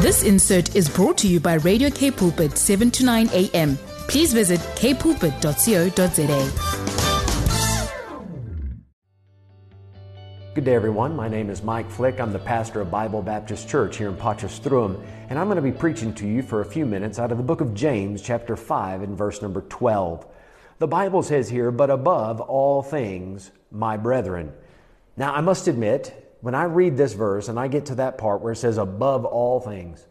This insert is brought to you by Radio K Pulpit 7 to 9 a.m. Please visit kpulpit.co.za. Good day, everyone. My name is Mike Fluech. I'm the pastor of Bible Baptist Church here in Potchefstroom, and I'm going to be preaching to you for a few minutes out of the book of James, chapter 5, and verse number 12. The Bible says here, But above all things, my brethren. Now, I must admit, when I read this verse and I get to that part where it says, above all things,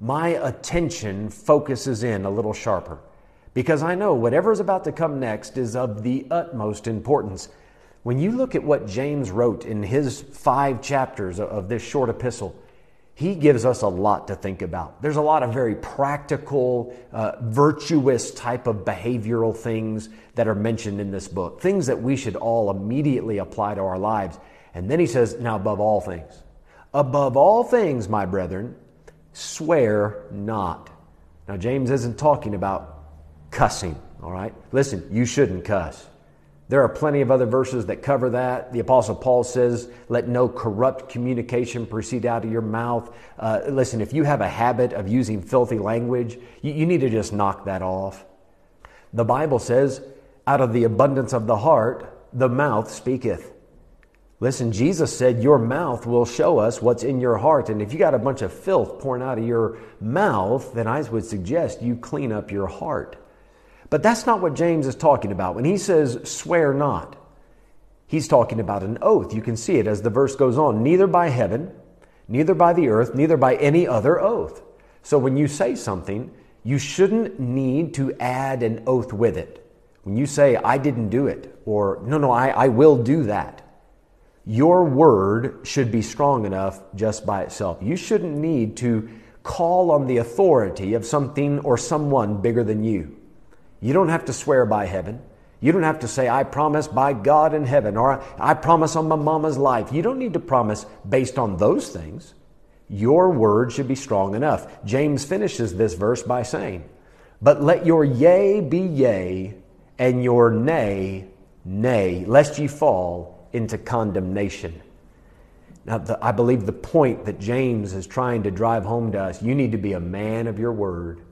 my attention focuses in a little sharper because I know whatever is about to come next is of the utmost importance. When you look at what James wrote in his five chapters of this short epistle, he gives us a lot to think about. There's a lot of very practical, uh, virtuous type of behavioral things that are mentioned in this book, things that we should all immediately apply to our lives. And then he says, Now, above all things, above all things, my brethren, swear not. Now, James isn't talking about cussing, all right? Listen, you shouldn't cuss. There are plenty of other verses that cover that. The Apostle Paul says, Let no corrupt communication proceed out of your mouth. Uh, listen, if you have a habit of using filthy language, you, you need to just knock that off. The Bible says, Out of the abundance of the heart, the mouth speaketh. Listen, Jesus said, Your mouth will show us what's in your heart. And if you got a bunch of filth pouring out of your mouth, then I would suggest you clean up your heart. But that's not what James is talking about. When he says, Swear not, he's talking about an oath. You can see it as the verse goes on neither by heaven, neither by the earth, neither by any other oath. So when you say something, you shouldn't need to add an oath with it. When you say, I didn't do it, or no, no, I, I will do that your word should be strong enough just by itself. You shouldn't need to call on the authority of something or someone bigger than you. You don't have to swear by heaven. You don't have to say, I promise by God in heaven, or I promise on my mama's life. You don't need to promise based on those things. Your word should be strong enough. James finishes this verse by saying, But let your yea be yea, and your nay, nay, lest ye fall into condemnation. Now, the, I believe the point that James is trying to drive home to us you need to be a man of your word.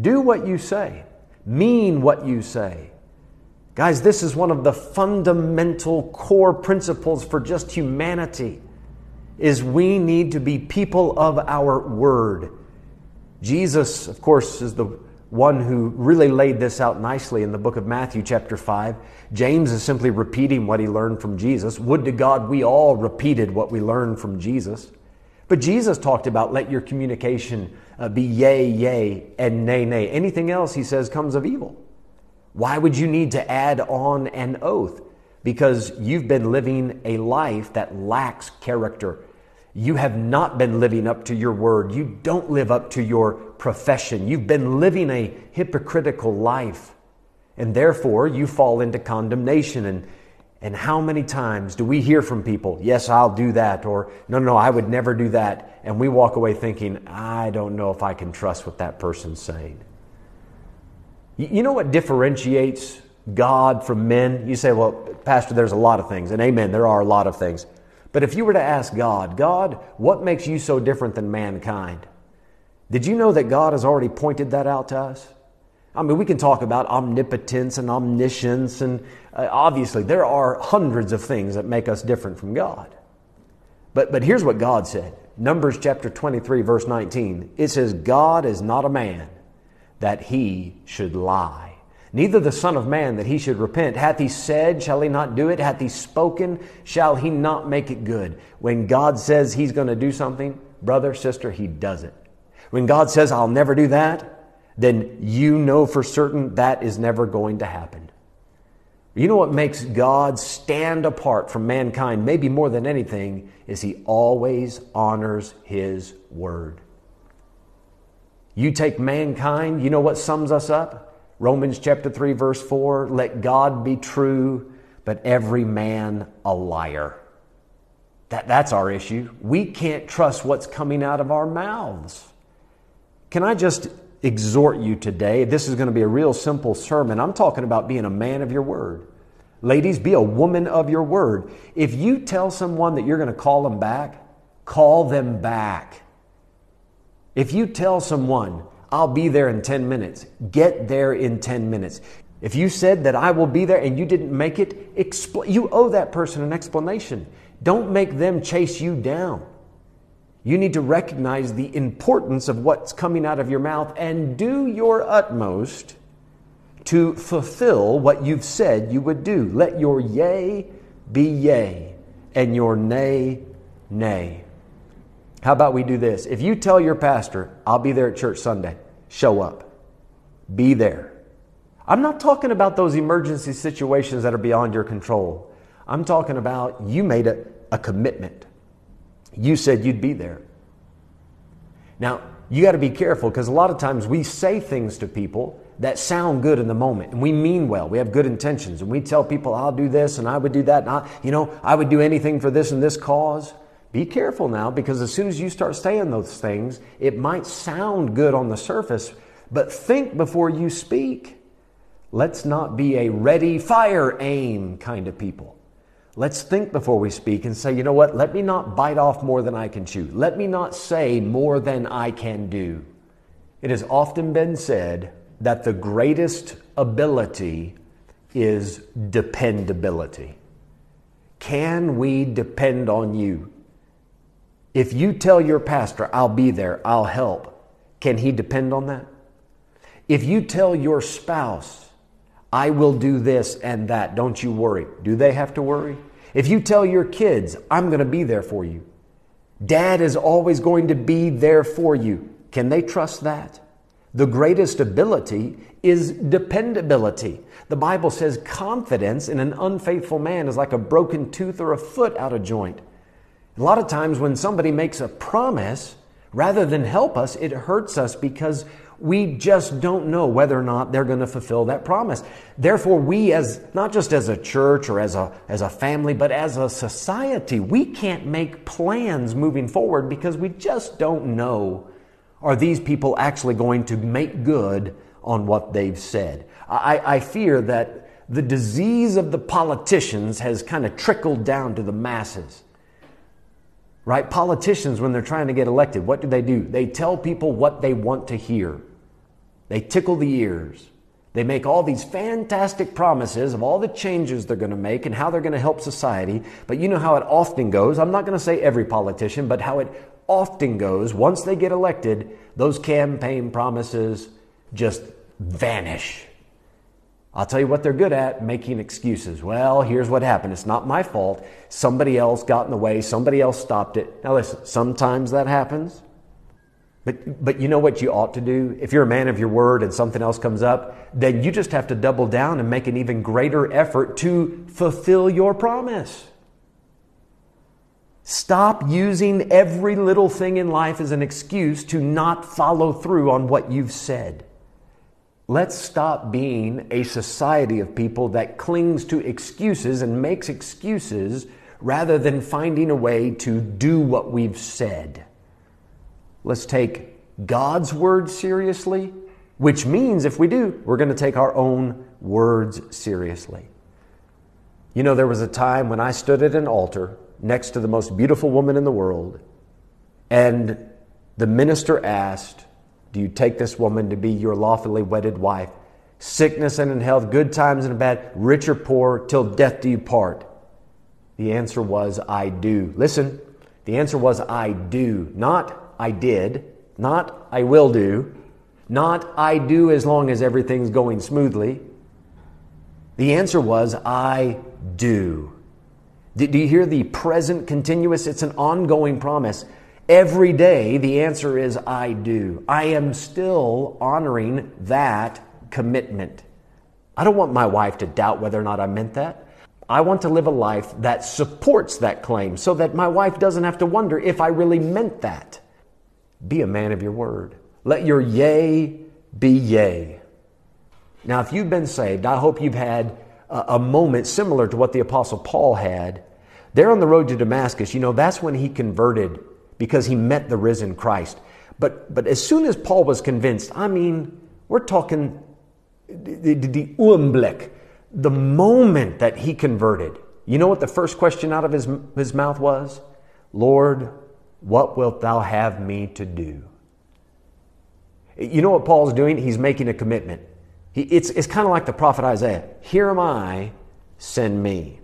Do what you say, mean what you say. Guys, this is one of the fundamental core principles for just humanity is we need to be people of our word. Jesus, of course, is the one who really laid this out nicely in the book of Matthew, chapter 5. James is simply repeating what he learned from Jesus. Would to God we all repeated what we learned from Jesus. But Jesus talked about let your communication uh, be yea, yea, and nay, nay. Anything else, he says, comes of evil. Why would you need to add on an oath? Because you've been living a life that lacks character you have not been living up to your word. You don't live up to your profession. You've been living a hypocritical life. And therefore, you fall into condemnation. And, and how many times do we hear from people, yes, I'll do that, or no, no, I would never do that. And we walk away thinking, I don't know if I can trust what that person's saying. You know what differentiates God from men? You say, well, Pastor, there's a lot of things. And amen, there are a lot of things. But if you were to ask God, God, what makes you so different than mankind? Did you know that God has already pointed that out to us? I mean, we can talk about omnipotence and omniscience, and uh, obviously there are hundreds of things that make us different from God. But, but here's what God said Numbers chapter 23, verse 19. It says, God is not a man that he should lie neither the Son of Man that he should repent. Hath he said, shall he not do it? Hath he spoken, shall he not make it good? When God says he's going to do something, brother, sister, he does it. When God says, I'll never do that, then you know for certain that is never going to happen. You know what makes God stand apart from mankind, maybe more than anything, is he always honors his word. You take mankind, you know what sums us up? Romans chapter 3, verse 4 let God be true, but every man a liar. That, that's our issue. We can't trust what's coming out of our mouths. Can I just exhort you today? This is going to be a real simple sermon. I'm talking about being a man of your word. Ladies, be a woman of your word. If you tell someone that you're going to call them back, call them back. If you tell someone, I'll be there in 10 minutes, get there in 10 minutes. If you said that I will be there and you didn't make it, expl- you owe that person an explanation. Don't make them chase you down. You need to recognize the importance of what's coming out of your mouth and do your utmost to fulfill what you've said you would do. Let your yea be yea and your nay, nay. How about we do this? If you tell your pastor, I'll be there at church Sunday, show up. Be there. I'm not talking about those emergency situations that are beyond your control. I'm talking about you made a, a commitment. You said you'd be there. Now, you got to be careful because a lot of times we say things to people that sound good in the moment and we mean well. We have good intentions and we tell people, I'll do this and I would do that. And I, you know, I would do anything for this and this cause. Be careful now because as soon as you start saying those things, it might sound good on the surface, but think before you speak. Let's not be a ready, fire, aim kind of people. Let's think before we speak and say, you know what? Let me not bite off more than I can chew. Let me not say more than I can do. It has often been said that the greatest ability is dependability. Can we depend on you? If you tell your pastor, I'll be there, I'll help, can he depend on that? If you tell your spouse, I will do this and that. Don't you worry. Do they have to worry? If you tell your kids, I'm going to be there for you, dad is always going to be there for you, can they trust that? The greatest ability is dependability. The Bible says confidence in an unfaithful man is like a broken tooth or a foot out of joint. A lot of times when somebody makes a promise, rather than help us, it hurts us because we just don't know whether or not they're going to fulfill that promise. Therefore, we as not just as a church or as a as a family, but as a society, we can't make plans moving forward because we just don't know are these people actually going to make good on what they've said. I, I fear that the disease of the politicians has kind of trickled down to the masses. Right? Politicians, when they're trying to get elected, what do they do? They tell people what they want to hear. They tickle the ears. They make all these fantastic promises of all the changes they're going to make and how they're going to help society. But you know how it often goes. I'm not going to say every politician, but how it often goes. Once they get elected, those campaign promises just vanish. I'll tell you what they're good at making excuses. Well, here's what happened. It's not my fault. Somebody else got in the way. Somebody else stopped it. Now, listen, sometimes that happens. But, but you know what you ought to do? If you're a man of your word and something else comes up, then you just have to double down and make an even greater effort to fulfill your promise. Stop using every little thing in life as an excuse to not follow through on what you've said. Let's stop being a society of people that clings to excuses and makes excuses rather than finding a way to do what we've said. Let's take God's word seriously, which means if we do, we're going to take our own words seriously. You know, there was a time when I stood at an altar next to the most beautiful woman in the world, and the minister asked, do you take this woman to be your lawfully wedded wife? Sickness and in health, good times and bad, rich or poor, till death do you part? The answer was, I do. Listen, the answer was, I do. Not, I did. Not, I will do. Not, I do as long as everything's going smoothly. The answer was, I do. Do you hear the present continuous? It's an ongoing promise. Every day, the answer is I do. I am still honoring that commitment. I don't want my wife to doubt whether or not I meant that. I want to live a life that supports that claim so that my wife doesn't have to wonder if I really meant that. Be a man of your word. Let your yea be yea. Now, if you've been saved, I hope you've had a, moment similar to what the Apostle Paul had. There on the road to Damascus, you know, that's when he converted because he met the risen Christ. But, but as soon as Paul was convinced, I mean, we're talking the, the, the oomblik, the moment that he converted. You know what the first question out of his, his mouth was? Lord, what wilt thou have me to do? You know what Paul's doing? He's making a commitment. He, it's it's kind of like the prophet Isaiah. Here am I, send me.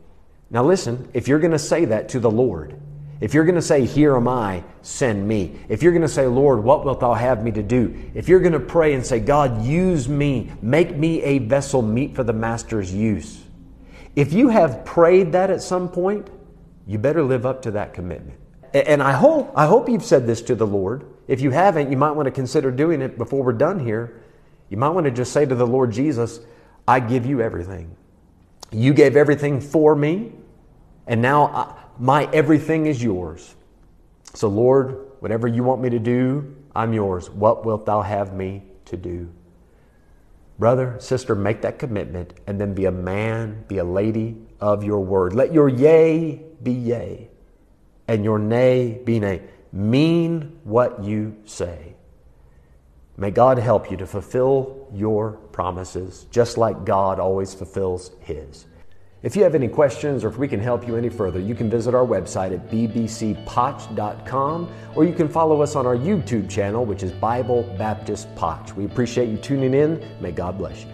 Now listen, if you're going to say that to the Lord, if you're going to say, Here am I, send me. If you're going to say, Lord, what wilt thou have me to do? If you're going to pray and say, God, use me, make me a vessel meet for the master's use. If you have prayed that at some point, you better live up to that commitment. And I hope, I hope you've said this to the Lord. If you haven't, you might want to consider doing it before we're done here. You might want to just say to the Lord Jesus, I give you everything. You gave everything for me, and now I, my everything is yours. So, Lord, whatever you want me to do, I'm yours. What wilt thou have me to do? Brother, sister, make that commitment and then be a man, be a lady of your word. Let your yea be yea and your nay be nay. Mean what you say. May God help you to fulfill your promises just like God always fulfills His. If you have any questions or if we can help you any further, you can visit our website at bbcpotch.com or you can follow us on our YouTube channel, which is Bible Baptist Potch. We appreciate you tuning in. May God bless you.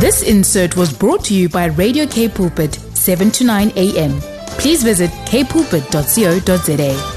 This insert was brought to you by Radio K Pulpit, 7 to 9 a.m. Please visit kpulpit.co.za.